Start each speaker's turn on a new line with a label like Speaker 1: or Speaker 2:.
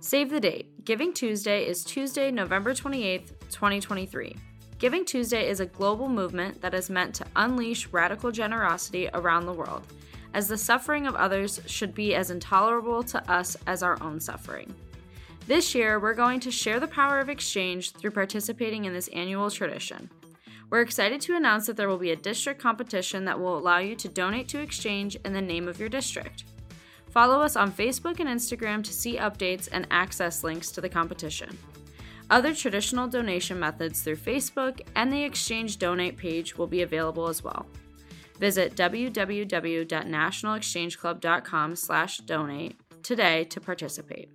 Speaker 1: Save the date. Giving Tuesday is Tuesday, November 28th, 2023. Giving Tuesday is a global movement that is meant to unleash radical generosity around the world, as the suffering of others should be as intolerable to us as our own suffering. This year, we're going to share the power of exchange through participating in this annual tradition. We're excited to announce that there will be a district competition that will allow you to donate to Exchange in the name of your district. Follow us on Facebook and Instagram to see updates and access links to the competition. Other traditional donation methods through Facebook and the Exchange Donate page will be available as well. Visit www.nationalexchangeclub.com/donate today to participate.